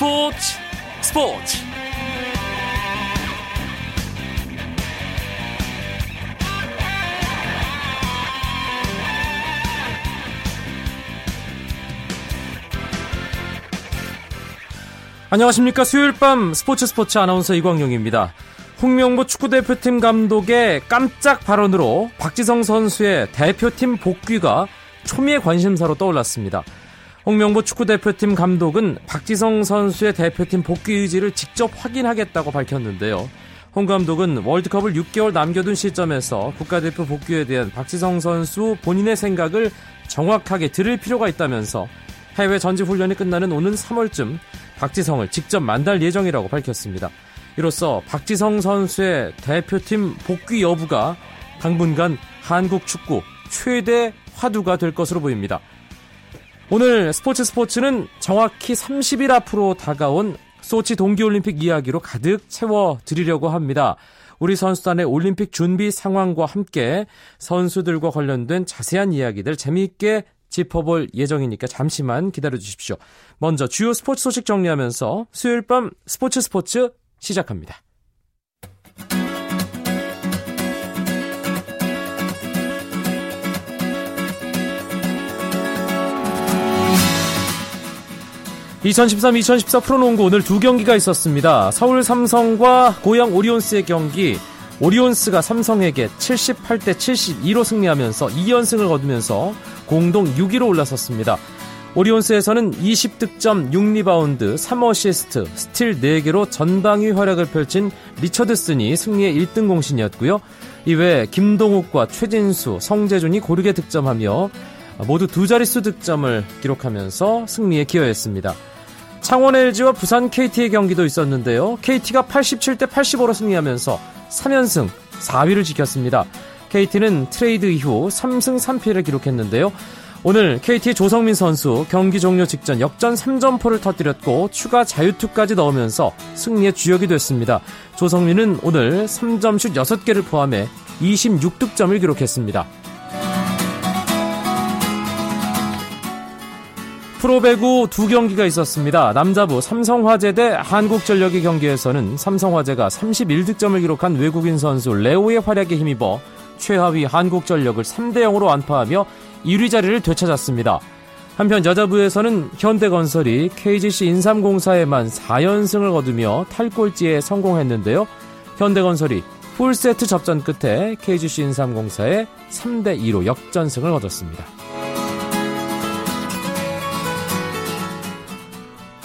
스포츠 스포츠 안녕하십니까 수요일 밤 스포츠 스포츠 아나운서 이광용입니다. 홍명보 축구대표팀 감독의 깜짝 발언으로 박지성 선수의 대표팀 복귀가 초미의 관심사로 떠올랐습니다. 홍명보 축구대표팀 감독은 박지성 선수의 대표팀 복귀 의지를 직접 확인하겠다고 밝혔는데요. 홍 감독은 월드컵을 6개월 남겨둔 시점에서 국가대표 복귀에 대한 박지성 선수 본인의 생각을 정확하게 들을 필요가 있다면서 해외 전지 훈련이 끝나는 오는 3월쯤 박지성을 직접 만날 예정이라고 밝혔습니다. 이로써 박지성 선수의 대표팀 복귀 여부가 당분간 한국 축구 최대 화두가 될 것으로 보입니다. 오늘 스포츠 스포츠는 정확히 30일 앞으로 다가온 소치 동계올림픽 이야기로 가득 채워드리려고 합니다. 우리 선수단의 올림픽 준비 상황과 함께 선수들과 관련된 자세한 이야기들 재미있게 짚어볼 예정이니까 잠시만 기다려 주십시오. 먼저 주요 스포츠 소식 정리하면서 수요일 밤 스포츠 스포츠 시작합니다. (2013-2014) 프로농구 오늘 두 경기가 있었습니다. 서울 삼성과 고양 오리온스의 경기 오리온스가 삼성에게 78대 72로 승리하면서 2연승을 거두면서 공동 6위로 올라섰습니다. 오리온스에서는 20득점 6리바운드 3어시스트 스틸 4개로 전방위 활약을 펼친 리처드슨이 승리의 1등 공신이었고요. 이외에 김동욱과 최진수, 성재준이 고르게 득점하며 모두 두 자릿수 득점을 기록하면서 승리에 기여했습니다. 창원 LG와 부산 KT의 경기도 있었는데요. KT가 87대 85로 승리하면서 3연승 4위를 지켰습니다. KT는 트레이드 이후 3승 3패를 기록했는데요. 오늘 KT 조성민 선수 경기 종료 직전 역전 3점포를 터뜨렸고 추가 자유투까지 넣으면서 승리의 주역이 됐습니다. 조성민은 오늘 3점슛 6개를 포함해 26득점을 기록했습니다. 프로배구 두 경기가 있었습니다. 남자부 삼성화재 대 한국전력의 경기에서는 삼성화재가 31득점을 기록한 외국인 선수 레오의 활약에 힘입어 최하위 한국전력을 3대 0으로 안파하며 1위 자리를 되찾았습니다. 한편 여자부에서는 현대건설이 KGC 인삼공사에만 4연승을 거두며 탈꼴찌에 성공했는데요. 현대건설이 풀세트 접전 끝에 KGC 인삼공사에 3대 2로 역전승을 거뒀습니다.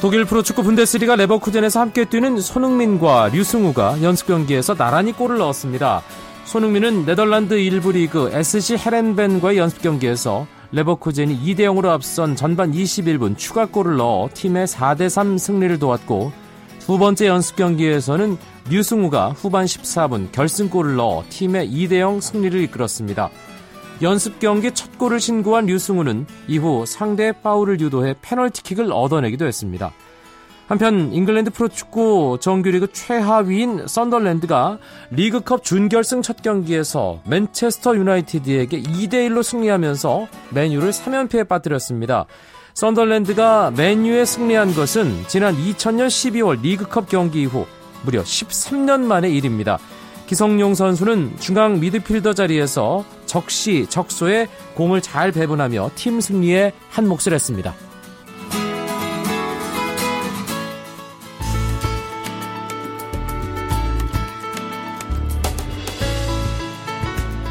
독일 프로축구 분데스리가 레버쿠젠에서 함께 뛰는 손흥민과 류승우가 연습 경기에서 나란히 골을 넣었습니다. 손흥민은 네덜란드 1부 리그 SC 헤렌벤과의 연습 경기에서 레버쿠젠이 2대 0으로 앞선 전반 21분 추가골을 넣어 팀의 4대 3 승리를 도왔고 두 번째 연습 경기에서는 류승우가 후반 14분 결승골을 넣어 팀의 2대 0 승리를 이끌었습니다. 연습 경기 첫 골을 신고한 류승우는 이후 상대 파울을 유도해 페널티킥을 얻어내기도 했습니다. 한편 잉글랜드 프로축구 정규리그 최하위인 썬더랜드가 리그컵 준결승 첫 경기에서 맨체스터 유나이티드에게 2대1로 승리하면서 맨유를 3연패에 빠뜨렸습니다. 썬더랜드가 맨유에 승리한 것은 지난 2000년 12월 리그컵 경기 이후 무려 13년 만의 일입니다. 기성용 선수는 중앙 미드필더 자리에서 적시 적소에 공을 잘 배분하며 팀 승리에 한 몫을 했습니다.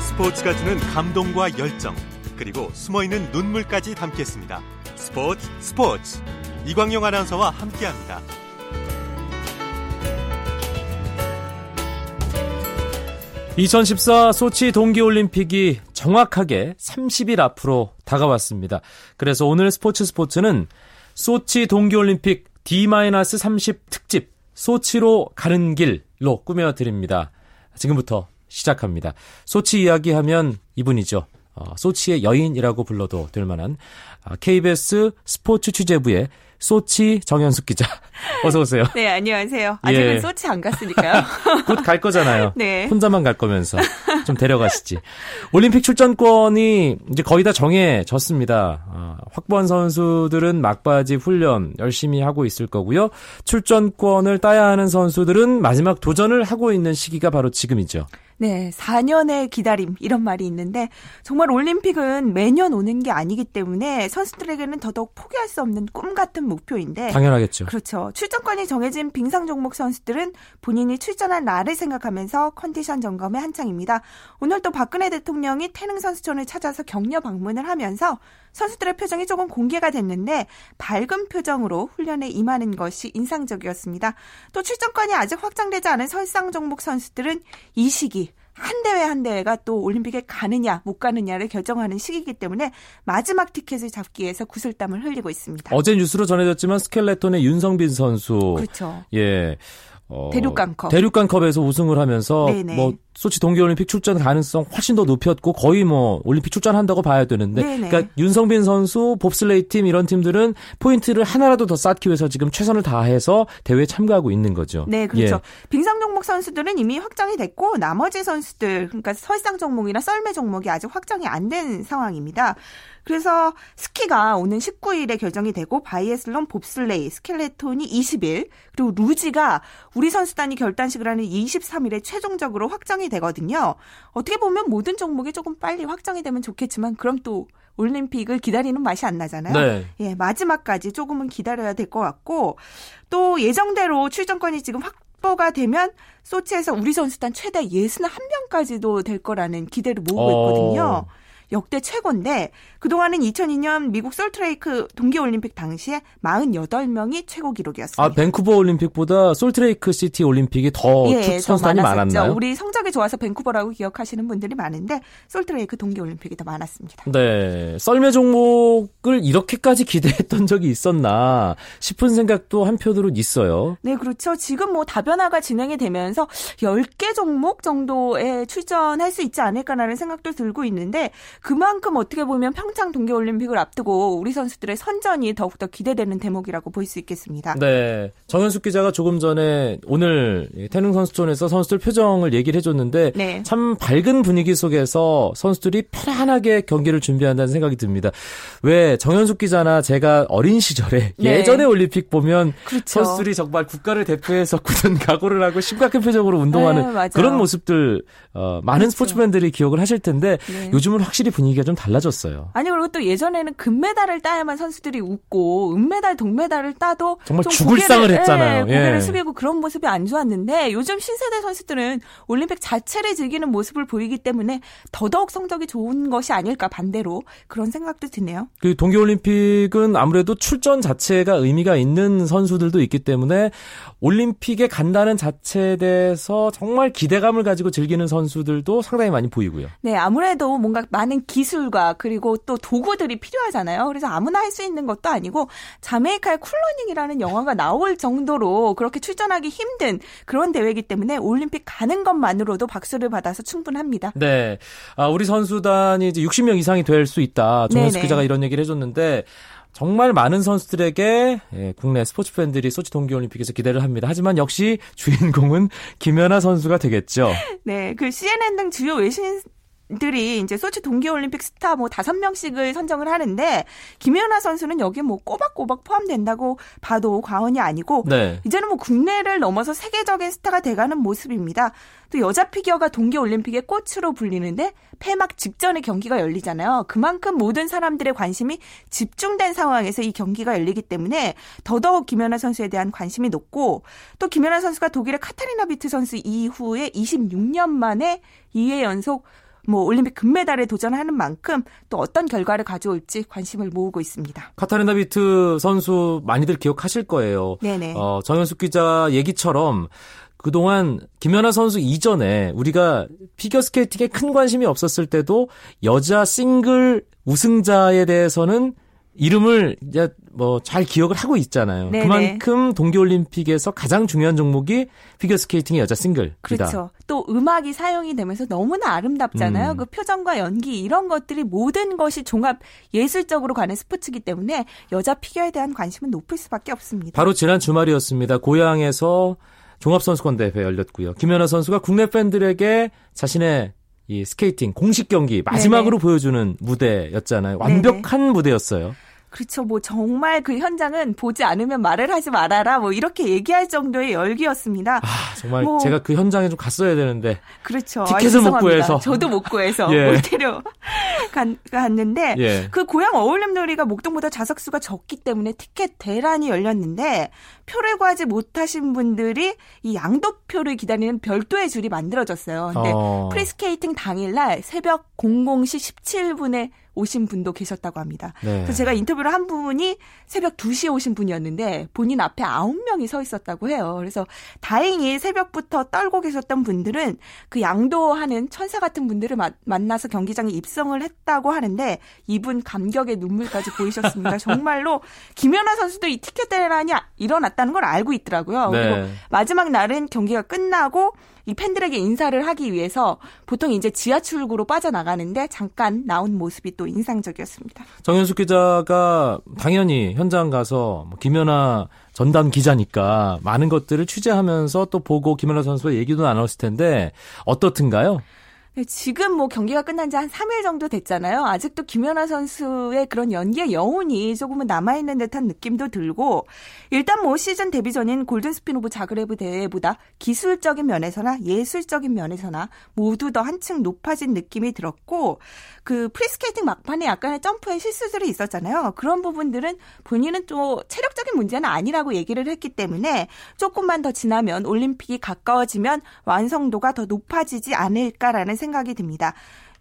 스포츠가 주는 감동과 열정 그리고 숨어있는 눈물까지 담겠습니다. 스포츠 스포츠 이광용 아나운서와 함께합니다. 2014 소치 동계올림픽이 정확하게 30일 앞으로 다가왔습니다. 그래서 오늘 스포츠 스포츠는 소치 동계올림픽 D-30 특집 소치로 가는 길로 꾸며드립니다. 지금부터 시작합니다. 소치 이야기하면 이분이죠. 어, 소치의 여인이라고 불러도 될 만한 KBS 아, 스포츠 취재부의 소치 정현숙 기자. 어서 오세요. 네, 안녕하세요. 아직은 예. 소치 안 갔으니까요. 곧 갈 거잖아요. 네. 혼자만 갈 거면서 좀 데려가시지. 올림픽 출전권이 이제 거의 다 정해졌습니다. 아, 확보한 선수들은 막바지 훈련 열심히 하고 있을 거고요. 출전권을 따야 하는 선수들은 마지막 도전을 하고 있는 시기가 바로 지금이죠. 네, 4년의 기다림 이런 말이 있는데 정말 올림픽은 매년 오는 게 아니기 때문에 선수들에게는 더더욱 포기할 수 없는 꿈 같은 목표인데 당연하겠죠. 그렇죠. 출전권이 정해진 빙상 종목 선수들은 본인이 출전한 날을 생각하면서 컨디션 점검에 한창입니다. 오늘 또 박근혜 대통령이 태릉 선수촌을 찾아서 격려 방문을 하면서 선수들의 표정이 조금 공개가 됐는데 밝은 표정으로 훈련에 임하는 것이 인상적이었습니다. 또 출전권이 아직 확정되지 않은 설상 종목 선수들은 이 시기 한 대회 한 대회가 또 올림픽에 가느냐 못 가느냐를 결정하는 시기이기 때문에 마지막 티켓을 잡기 위해서 구슬땀을 흘리고 있습니다. 어제 뉴스로 전해졌지만 스켈레톤의 윤성빈 선수 그렇죠. 예. 어, 대륙간컵. 대륙간컵에서 우승을 하면서 네네. 뭐 소치 동계올림픽 출전 가능성 훨씬 더 높였고 거의 뭐 올림픽 출전한다고 봐야 되는데 네네. 그러니까 윤성빈 선수 봅슬레이 팀 이런 팀들은 포인트를 하나라도 더 쌓기 위해서 지금 최선을 다해서 대회에 참가하고 있는 거죠. 네, 그렇죠. 예. 빙상 종목 선수들은 이미 확정이 됐고 나머지 선수들 그러니까 설상 종목이나 썰매 종목이 아직 확정이 안 된 상황입니다. 그래서 스키가 오는 19일에 결정이 되고 바이애슬론 봅슬레이, 스켈레톤이 20일, 그리고 루지가 우리 선수단이 결단식을 하는 23일에 최종적으로 확정이 되거든요. 어떻게 보면 모든 종목이 조금 빨리 확정이 되면 좋겠지만 그럼 또 올림픽을 기다리는 맛이 안 나잖아요. 네. 예, 마지막까지 조금은 기다려야 될 것 같고 또 예정대로 출전권이 지금 확 확보가 되면 소치에서 우리 선수단 최대 61명까지도 될 거라는 기대를 모으고 어. 있거든요. 역대 최고인데 그동안은 2002년 미국 솔트레이크 동계올림픽 당시에 48명이 최고 기록이었습니다. 아, 밴쿠버 올림픽보다 솔트레이크 시티 올림픽이 더 예, 선수단이 많았나요? 우리 성적이 좋아서 밴쿠버라고 기억하시는 분들이 많은데 솔트레이크 동계올림픽이 더 많았습니다. 네. 썰매 종목을 이렇게까지 기대했던 적이 있었나 싶은 생각도 한편으로 있어요. 네, 그렇죠. 지금 뭐 다변화가 진행이 되면서 10개 종목 정도에 출전할 수 있지 않을까라는 생각도 들고 있는데 그만큼 어떻게 보면 평창 동계올림픽을 앞두고 우리 선수들의 선전이 더욱더 기대되는 대목이라고 볼 수 있겠습니다. 네. 정현숙 기자가 조금 전에 오늘 태릉 선수촌에서 선수들 표정을 얘기를 해줬는데 네. 참 밝은 분위기 속에서 선수들이 편안하게 경기를 준비한다는 생각이 듭니다. 왜 정현숙 기자나 제가 어린 시절에 네. 예전에 올림픽 보면 그렇죠. 선수들이 정말 국가를 대표해서 굳은 각오를 하고 심각한 표정으로 운동하는 네, 그런 모습들 어, 많은 그렇죠. 스포츠맨들이 기억을 하실 텐데 네. 요즘은 확실히 분위기가 좀 달라졌어요. 아니 그리고 또 예전에는 금메달을 따야만 선수들이 웃고 은메달, 동메달을 따도 정말 죽을 상을 했잖아요. 예, 고개를 예. 숙이고 그런 모습이 안 좋았는데 요즘 신세대 선수들은 올림픽 자체를 즐기는 모습을 보이기 때문에 더더욱 성적이 좋은 것이 아닐까 반대로 그런 생각도 드네요. 그 동계 올림픽은 아무래도 출전 자체가 의미가 있는 선수들도 있기 때문에 올림픽에 간다는 자체에 대해서 정말 기대감을 가지고 즐기는 선수들도 상당히 많이 보이고요. 네, 아무래도 뭔가 많은 기술과 그리고 또 도구들이 필요하잖아요. 그래서 아무나 할 수 있는 것도 아니고 자메이카의 쿨러닝이라는 영화가 나올 정도로 그렇게 출전하기 힘든 그런 대회이기 때문에 올림픽 가는 것만으로도 박수를 받아서 충분합니다. 네. 아, 우리 선수단이 이제 60명 이상이 될 수 있다. 정현수 기자가 이런 얘기를 해줬는데 정말 많은 선수들에게 예, 국내 스포츠 팬들이 소치 동계올림픽에서 기대를 합니다. 하지만 역시 주인공은 김연아 선수가 되겠죠. 네, 그 CNN 등 주요 외신 들이 이제 소치 동계올림픽 스타 뭐 다섯 명씩을 선정을 하는데 김연아 선수는 여기에 뭐 꼬박꼬박 포함된다고 봐도 과언이 아니고 네. 이제는 뭐 국내를 넘어서 세계적인 스타가 돼가는 모습입니다. 또 여자 피겨가 동계올림픽의 꽃으로 불리는데 폐막 직전에 경기가 열리잖아요. 그만큼 모든 사람들의 관심이 집중된 상황에서 이 경기가 열리기 때문에 더더욱 김연아 선수에 대한 관심이 높고 또 김연아 선수가 독일의 카타리나 비트 선수 이후에 26년 만에 2회 연속 뭐 올림픽 금메달에 도전하는 만큼 또 어떤 결과를 가져올지 관심을 모으고 있습니다. 카타리나 비트 선수 많이들 기억하실 거예요. 네네. 어, 정현숙 기자 얘기처럼 그동안 김연아 선수 이전에 우리가 피겨스케이팅에 큰 관심이 없었을 때도 여자 싱글 우승자에 대해서는 이름을 이제 뭐 잘 기억을 하고 있잖아요. 네네. 그만큼 동계올림픽에서 가장 중요한 종목이 피겨스케이팅의 여자 싱글이다. 그렇죠. 또 음악이 사용이 되면서 너무나 아름답잖아요. 음. 그 표정과 연기 이런 것들이 모든 것이 종합 예술적으로 가는 스포츠이기 때문에 여자 피겨에 대한 관심은 높을 수밖에 없습니다. 바로 지난 주말이었습니다. 고양에서 종합선수권 대회 열렸고요. 김연아 선수가 국내 팬들에게 자신의 이 스케이팅 공식 경기 마지막으로 네네. 보여주는 무대였잖아요. 완벽한 네네. 무대였어요. 그렇죠. 뭐 정말 그 현장은 보지 않으면 말을 하지 말아라. 뭐 이렇게 얘기할 정도의 열기였습니다. 아, 정말 뭐, 제가 그 현장에 좀 갔어야 되는데. 그렇죠. 티켓을 아, 못 구해서. 저도 못 구해서 예. 올테려 갔는데 예. 그 고양 어울림누리가 목동보다 좌석 수가 적기 때문에 티켓 대란이 열렸는데 표를 구하지 못하신 분들이 이 양도표를 기다리는 별도의 줄이 만들어졌어요. 근데 어. 프리스케이팅 당일날 새벽 00시 17분에 오신 분도 계셨다고 합니다. 네. 그래서 제가 인터뷰를 한 분이 새벽 2시에 오신 분이었는데 본인 앞에 9명이 서 있었다고 해요. 그래서 다행히 새벽부터 떨고 계셨던 분들은 그 양도하는 천사 같은 분들을 마, 만나서 경기장에 입성을 했다고 하는데 이분 감격의 눈물까지 보이셨습니다. 정말로 김연아 선수도 이 티켓 대란이 일어났다는 걸 알고 있더라고요. 네. 그리고 마지막 날은 경기가 끝나고 이 팬들에게 인사를 하기 위해서 보통 이제 지하 출구로 빠져나가는데 잠깐 나온 모습이 또 인상적이었습니다. 정현숙 기자가 당연히 현장 가서 뭐 김연아 전담 기자니까 많은 것들을 취재하면서 또 보고 김연아 선수와 얘기도 나눴을 텐데 어떻든가요? 네, 지금 뭐 경기가 끝난 지 한 3일 정도 됐잖아요. 아직도 김연아 선수의 그런 연기의 여운이 조금은 남아있는 듯한 느낌도 들고, 일단 뭐 시즌 데뷔전인 골든 스핀 오브 자그레브 대회보다 기술적인 면에서나 예술적인 면에서나 모두 더 한층 높아진 느낌이 들었고, 그 프리스케이팅 막판에 약간의 점프의 실수들이 있었잖아요. 그런 부분들은 본인은 또 체력적인 문제는 아니라고 얘기를 했기 때문에 조금만 더 지나면 올림픽이 가까워지면 완성도가 더 높아지지 않을까라는 생각이 듭니다.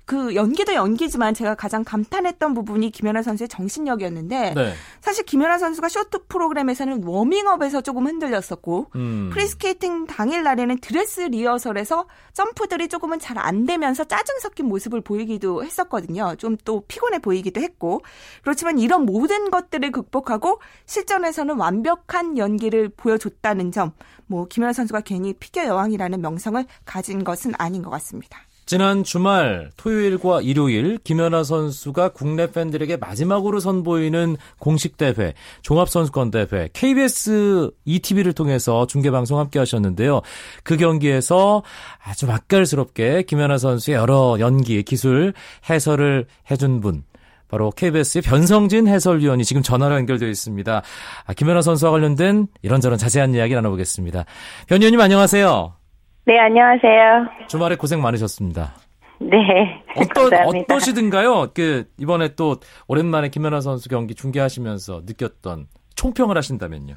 그 연기도 연기지만 제가 가장 감탄했던 부분이 김연아 선수의 정신력이었는데 네. 사실 김연아 선수가 쇼트 프로그램에서는 워밍업에서 조금 흔들렸었고 음. 프리스케이팅 당일 날에는 드레스 리허설에서 점프들이 조금은 잘 안 되면서 짜증 섞인 모습을 보이기도 했었거든요. 좀 또 피곤해 보이기도 했고 그렇지만 이런 모든 것들을 극복하고 실전에서는 완벽한 연기를 보여줬다는 점, 뭐 김연아 선수가 괜히 피겨 여왕이라는 명성을 가진 것은 아닌 것 같습니다. 지난 주말 토요일과 일요일 김연아 선수가 국내 팬들에게 마지막으로 선보이는 공식 대회 종합선수권 대회 KBS ETV를 통해서 중계 방송 함께 하셨는데요. 그 경기에서 아주 맛깔스럽게 김연아 선수의 여러 연기 기술 해설을 해준 분 바로 KBS의 변성진 해설위원이 지금 전화로 연결되어 있습니다. 아, 김연아 선수와 관련된 이런저런 자세한 이야기 나눠보겠습니다. 변 위원님 안녕하세요. 네, 안녕하세요. 주말에 고생 많으셨습니다. 네. 어떠, 감사합니다. 어떠시든가요? 그, 이번에 또 오랜만에 김연아 선수 경기 중계하시면서 느꼈던 총평을 하신다면요.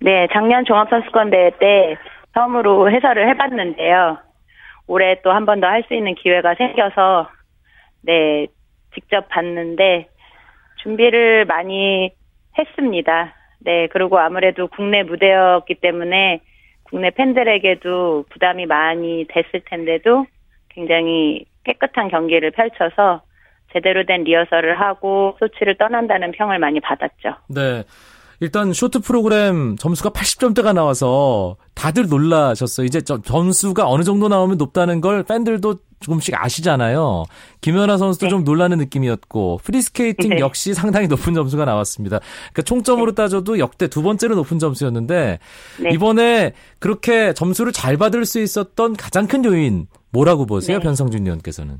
네, 작년 종합선수권 대회 때 처음으로 해설을 해봤는데요. 올해 또 한 번 더 할 수 있는 기회가 생겨서, 네, 직접 봤는데, 준비를 많이 했습니다. 네, 그리고 아무래도 국내 무대였기 때문에 국내 팬들에게도 부담이 많이 됐을 텐데도 굉장히 깨끗한 경기를 펼쳐서 제대로 된 리허설을 하고 소치로 떠난다는 평을 많이 받았죠. 네. 일단 쇼트 프로그램 점수가 80점대가 나와서 다들 놀라셨어요. 이제 점수가 어느 정도 나오면 높다는 걸 팬들도 조금씩 아시잖아요. 김연아 선수도 네. 좀 놀라는 느낌이었고 프리스케이팅 네. 역시 상당히 높은 점수가 나왔습니다. 그러니까 총점으로 네. 따져도 역대 두 번째로 높은 점수였는데 네. 이번에 그렇게 점수를 잘 받을 수 있었던 가장 큰 요인 뭐라고 보세요, 네. 변성준 의원께서는?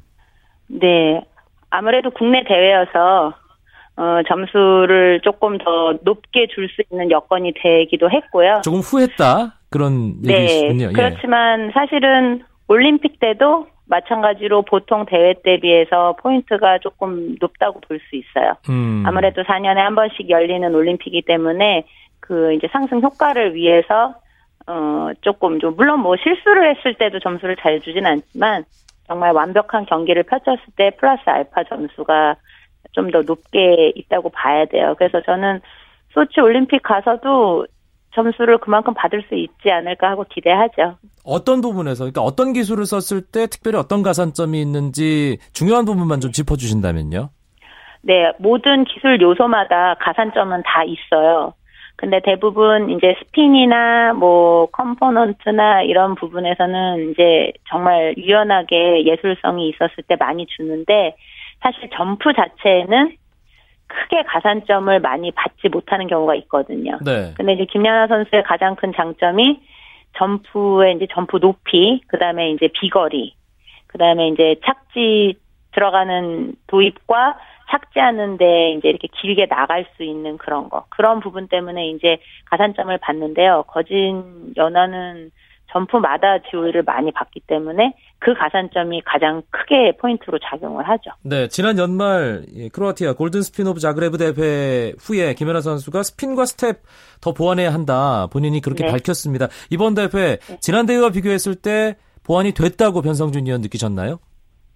네, 아무래도 국내 대회여서 어, 점수를 조금 더 높게 줄 수 있는 여건이 되기도 했고요. 조금 후했다 그런 네, 얘기시군요. 예. 그렇지만 사실은 올림픽 때도 마찬가지로 보통 대회 때 비해서 포인트가 조금 높다고 볼 수 있어요. 음. 아무래도 4년에 한 번씩 열리는 올림픽이기 때문에 그 이제 상승 효과를 위해서 어 조금 좀 물론 뭐 실수를 했을 때도 점수를 잘 주진 않지만 정말 완벽한 경기를 펼쳤을 때 플러스 알파 점수가 좀 더 높게 있다고 봐야 돼요. 그래서 저는 소치 올림픽 가서도 점수를 그만큼 받을 수 있지 않을까 하고 기대하죠. 어떤 부분에서, 그러니까 어떤 기술을 썼을 때 특별히 어떤 가산점이 있는지 중요한 부분만 좀 짚어주신다면요. 네, 모든 기술 요소마다 가산점은 다 있어요. 근데 대부분 이제 스핀이나 뭐 component나 이런 부분에서는 이제 정말 유연하게 예술성이 있었을 때 많이 주는데 사실 점프 자체는 크게 가산점을 많이 받지 못하는 경우가 있거든요. 네. 근데 이제 김연아 선수의 가장 큰 장점이 점프의 이제 점프 높이, 그 다음에 이제 비거리, 그 다음에 이제 착지 들어가는 도입과 착지하는데 이제 이렇게 길게 나갈 수 있는 그런 거. 그런 부분 때문에 이제 가산점을 받는데요. 김연아는 점프마다 지오이를 많이 받기 때문에 그 가산점이 가장 크게 포인트로 작용을 하죠. 네, 지난 연말 크로아티아 골든 스핀 오브 자그레브 대회 후에 김연아 선수가 스핀과 스텝 더 보완해야 한다. 본인이 그렇게 네. 밝혔습니다. 이번 대회 네. 지난 대회와 비교했을 때 보완이 됐다고 변성진 위원 느끼셨나요?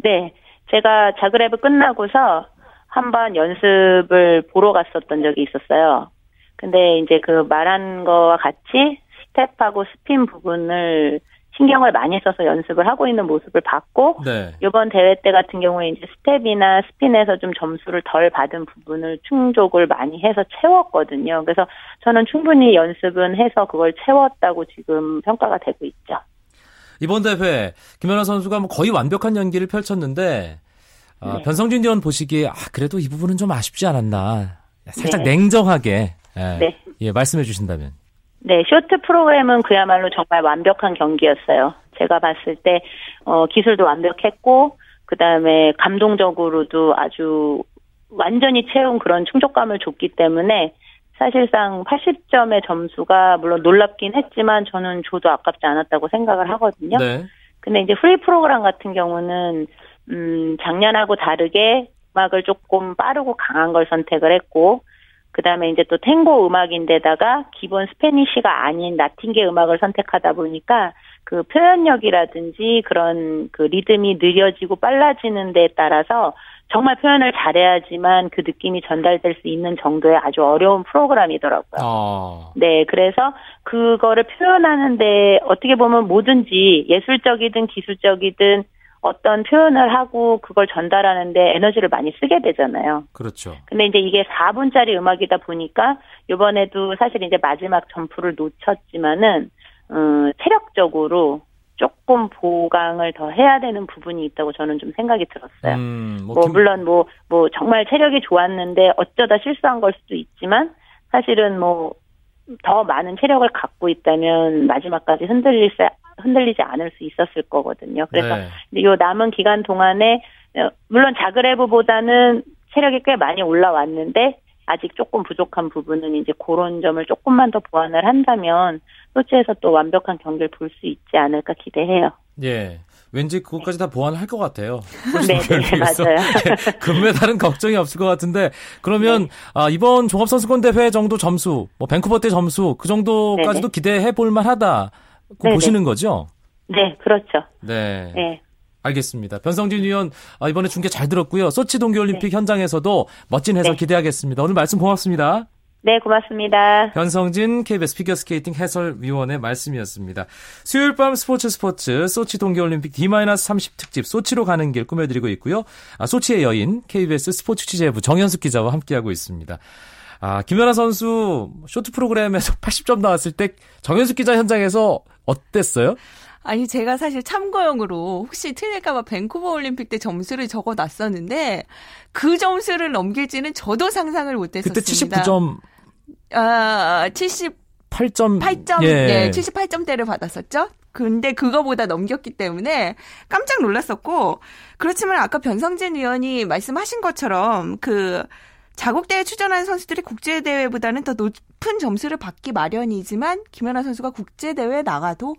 네. 제가 자그레브 끝나고서 한 번 연습을 보러 갔었던 적이 있었어요. 근데 이제 그 말한 거와 같이 스텝하고 스핀 부분을 신경을 많이 써서 연습을 하고 있는 모습을 봤고 네. 이번 대회 때 같은 경우에 이제 스텝이나 스핀에서 좀 점수를 덜 받은 부분을 충족을 많이 해서 채웠거든요. 그래서 저는 충분히 연습은 해서 그걸 채웠다고 지금 평가가 되고 있죠. 이번 대회 김연아 선수가 뭐 거의 완벽한 연기를 펼쳤는데 아, 네. 변성준 의원 보시기에 아, 그래도 이 부분은 좀 아쉽지 않았나. 살짝 네. 냉정하게 예, 네. 예, 말씀해 주신다면. 네, 쇼트 프로그램은 그야말로 정말 완벽한 경기였어요. 제가 봤을 때 어, 기술도 완벽했고 그 다음에 감동적으로도 아주 완전히 채운 그런 충족감을 줬기 때문에 사실상 80점의 점수가 물론 놀랍긴 했지만 저는 줘도 아깝지 않았다고 생각을 하거든요. 네. 근데 이제 프리 프로그램 같은 경우는 음, 작년하고 다르게 음악을 조금 빠르고 강한 걸 선택을 했고, 그 다음에 이제 또 탱고 음악인데다가 기본 Spanish가 아닌 라틴계 음악을 선택하다 보니까 그 표현력이라든지 그런 그 리듬이 느려지고 빨라지는 데에 따라서 정말 표현을 잘해야지만 그 느낌이 전달될 수 있는 정도의 아주 어려운 프로그램이더라고요. 어. 네, 그래서 그거를 표현하는데 어떻게 보면 뭐든지 예술적이든 기술적이든 어떤 표현을 하고 그걸 전달하는데 에너지를 많이 쓰게 되잖아요. 그렇죠. 근데 이제 이게 4분짜리 음악이다 보니까 이번에도 사실 이제 마지막 점프를 놓쳤지만은 음, 체력적으로 조금 보강을 더 해야 되는 부분이 있다고 저는 좀 생각이 들었어요. 음, 뭐, 뭐 물론 뭐뭐 뭐 정말 체력이 좋았는데 어쩌다 실수한 걸 수도 있지만 사실은 뭐 더 많은 체력을 갖고 있다면 마지막까지 흔들릴 흔들리지 않을 수 있었을 거거든요. 그래서 네. 요 남은 기간 동안에 어, 물론 자그레브보다는 체력이 꽤 많이 올라왔는데 아직 조금 부족한 부분은 이제 그런 점을 조금만 더 보완을 한다면 소치에서 또 완벽한 경기를 볼 수 있지 않을까 기대해요. 예. 왠지 그것까지 다 보완할 것 같아요. 네, 네 맞아요. 금메달은 걱정이 없을 것 같은데 그러면 네. 아, 이번 종합선수권 대회 정도 점수, 뭐 밴쿠버 때 점수 그 정도까지도 네네. 기대해 볼 만하다. 그 보시는 거죠? 네, 그렇죠. 네. 네. 알겠습니다. 변성진 위원 아, 이번에 중계 잘 들었고요. 소치 동계올림픽 네. 현장에서도 멋진 해설 네. 기대하겠습니다. 오늘 말씀 고맙습니다. 네, 고맙습니다. 변성진 KBS 피겨스케이팅 해설위원의 말씀이었습니다. 수요일 밤 스포츠 스포츠 소치 동계올림픽 D-30 특집 소치로 가는 길 꾸며드리고 있고요. 아, 소치의 여인 KBS 스포츠 취재부 정현숙 기자와 함께하고 있습니다. 아, 김연아 선수 쇼트 프로그램에서 80점 나왔을 때 정현숙 기자 현장에서 어땠어요? 아니 제가 사실 참고용으로 혹시 틀릴까봐 밴쿠버 올림픽 때 점수를 적어 놨었는데 그 점수를 넘길지는 저도 상상을 못했었습니다. 그때 79점 아 78점 8점 예. 예 78점대를 받았었죠. 근데 그거보다 넘겼기 때문에 깜짝 놀랐었고 그렇지만 아까 변성진 위원이 말씀하신 것처럼 그 자국대회 출전하는 선수들이 국제대회보다는 더 높은 점수를 받기 마련이지만 김연아 선수가 국제대회에 나가도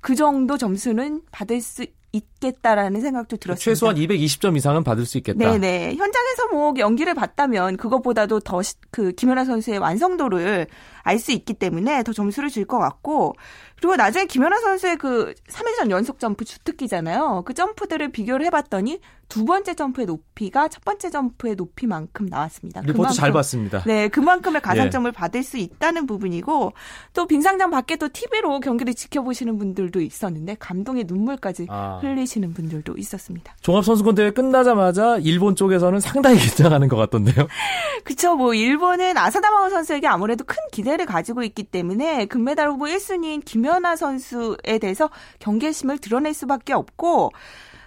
그 정도 점수는 받을 수 있겠다라는 생각도 들었습니다. 최소한 220점 이상은 받을 수 있겠다. 네네. 현장에서 뭐 연기를 봤다면 그것보다도 더 그 김연아 선수의 완성도를 알 수 있기 때문에 더 점수를 줄 것 같고 그리고 나중에 김연아 선수의 그 3회전 연속 점프 주특기잖아요. 그 점프들을 비교를 해봤더니 두 번째 점프의 높이가 첫 번째 점프의 높이만큼 나왔습니다. 리포트 그만큼, 잘 봤습니다. 네, 그만큼의 가산점을 예. 받을 수 있다는 부분이고 또 빙상장 밖에 또 TV로 경기를 지켜보시는 분들도 있었는데 감동의 눈물까지 아. 흘리시는 분들도 있었습니다. 종합선수권 대회 끝나자마자 일본 쪽에서는 상당히 긴장하는 것 같던데요. 그렇죠. 뭐 일본은 아사다마오 선수에게 아무래도 큰 기대 를 가지고 있기 때문에 금메달 후보 1순위인 김연아 선수에 대해서 경계심을 드러낼 수밖에 없고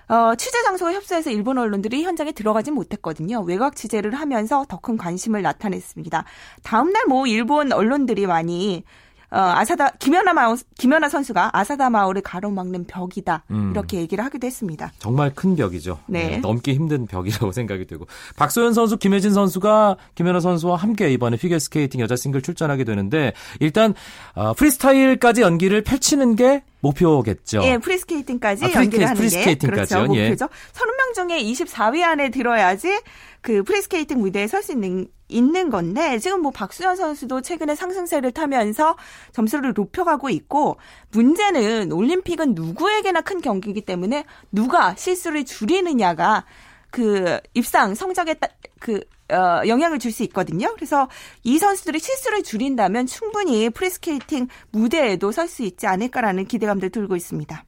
어, 취재 장소가 협소해서 일본 언론들이 현장에 들어가지 못했거든요. 외곽 취재를 하면서 더 큰 관심을 나타냈습니다. 다음날 뭐 일본 언론들이 많이 어, 아사다 김연아 마오 김연아 선수가 아사다 마오를 가로막는 벽이다 음. 이렇게 얘기를 하기도 했습니다. 정말 큰 벽이죠. 네. 네. 넘기 힘든 벽이라고 생각이 되고 박소연 선수, 김해진 선수가 김연아 선수와 함께 이번에 피겨 스케이팅 여자 싱글 출전하게 되는데 일단 어, 프리스타일까지 연기를 펼치는 게 목표겠죠. 예, 프리스케이팅까지 아, 연기를 하는 프리스케이팅까지요? 게 그렇죠. 예. 목표죠. 30명 중에 24위 안에 들어야지 그 프리스케이팅 무대에 설 수 있는 있는 건데 지금 뭐 박소연 선수도 최근에 상승세를 타면서 점수를 높여가고 있고 문제는 올림픽은 누구에게나 큰 경기이기 때문에 누가 실수를 줄이느냐가 그 입상 성적에 따, 그 어, 영향을 줄 수 있거든요. 그래서 이 선수들이 실수를 줄인다면 충분히 프리스케이팅 무대에도 설 수 있지 않을까라는 기대감들 들고 있습니다.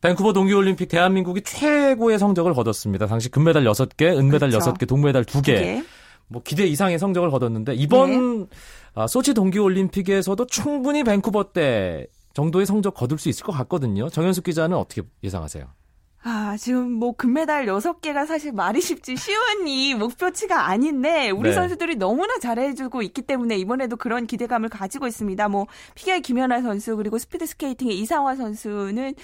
밴쿠버 동계올림픽 대한민국이 최고의 성적을 거뒀습니다. 당시 금메달 6개, 은메달 그렇죠. 6개, 동메달 2개. 2개. 뭐 기대 이상의 성적을 거뒀는데 이번 네. 아, 소치 동계올림픽에서도 충분히 밴쿠버 때 정도의 성적 거둘 수 있을 것 같거든요. 정현숙 기자는 어떻게 예상하세요? 아, 지금 뭐 금메달 6개가 사실 말이 쉽지 쉬운 이 목표치가 아닌데 우리 네. 선수들이 너무나 잘해주고 있기 때문에 이번에도 그런 기대감을 가지고 있습니다. 뭐 피겨 김연아 선수 그리고 스피드 스케이팅의 이상화 선수는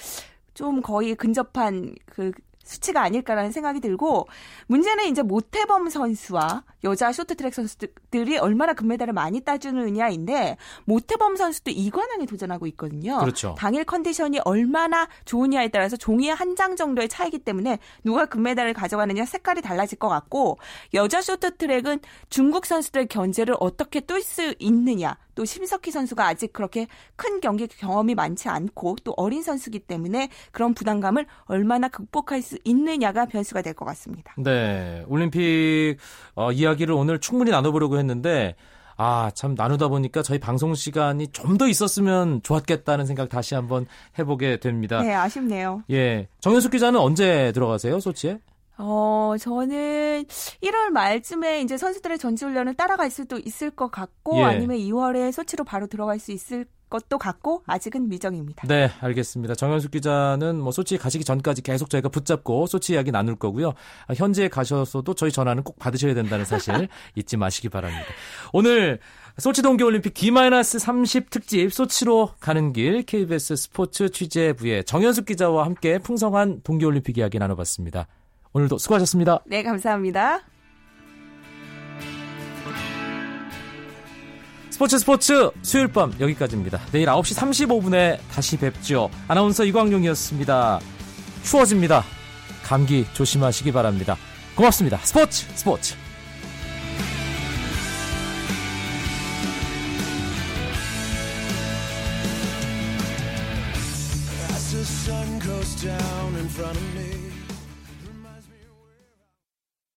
좀 거의 근접한 그 수치가 아닐까라는 생각이 들고 문제는 이제 모태범 선수와 여자 쇼트트랙 선수들이 얼마나 금메달을 많이 따주느냐인데 모태범 선수도 이관왕에 도전하고 있거든요. 그렇죠. 당일 컨디션이 얼마나 좋으냐에 따라서 종이 한 장 정도의 차이기 때문에 누가 금메달을 가져가느냐 색깔이 달라질 것 같고 여자 쇼트트랙은 중국 선수들의 견제를 어떻게 뚫을 수 있느냐 또 심석희 선수가 아직 그렇게 큰 경기 경험이 많지 않고 또 어린 선수기 때문에 그런 부담감을 얼마나 극복할 수 있느냐가 변수가 될 것 같습니다. 네, 올림픽 어, 이야기를 오늘 충분히 나눠보려고 했는데 아, 참 나누다 보니까 저희 방송 시간이 좀 더 있었으면 좋았겠다는 생각 다시 한번 해보게 됩니다. 네, 아쉽네요. 예. 정현숙 기자는 언제 들어가세요, 소치에? 어, 저는 1월 말쯤에 이제 선수들의 전지훈련을 따라갈 수도 있을 것 같고 예. 아니면 2월에 소치로 바로 들어갈 수 있을 것도 같고 아직은 미정입니다. 네, 알겠습니다. 정현숙 기자는 뭐 소치 가시기 전까지 계속 저희가 붙잡고 소치 이야기 나눌 거고요. 아, 현지에 가셔서도 저희 전화는 꼭 받으셔야 된다는 사실 잊지 마시기 바랍니다. 오늘 소치 동계올림픽 D-30 특집 소치로 가는 길 KBS 스포츠 취재부의 정현숙 기자와 함께 풍성한 동계올림픽 이야기 나눠봤습니다. 오늘도 수고하셨습니다. 네, 감사합니다. 스포츠 스포츠 수요일 밤 여기까지입니다. 내일 9시 35분에 다시 뵙죠. 아나운서 이광용이었습니다. 추워집니다. 감기 조심하시기 바랍니다. 고맙습니다. 스포츠 스포츠.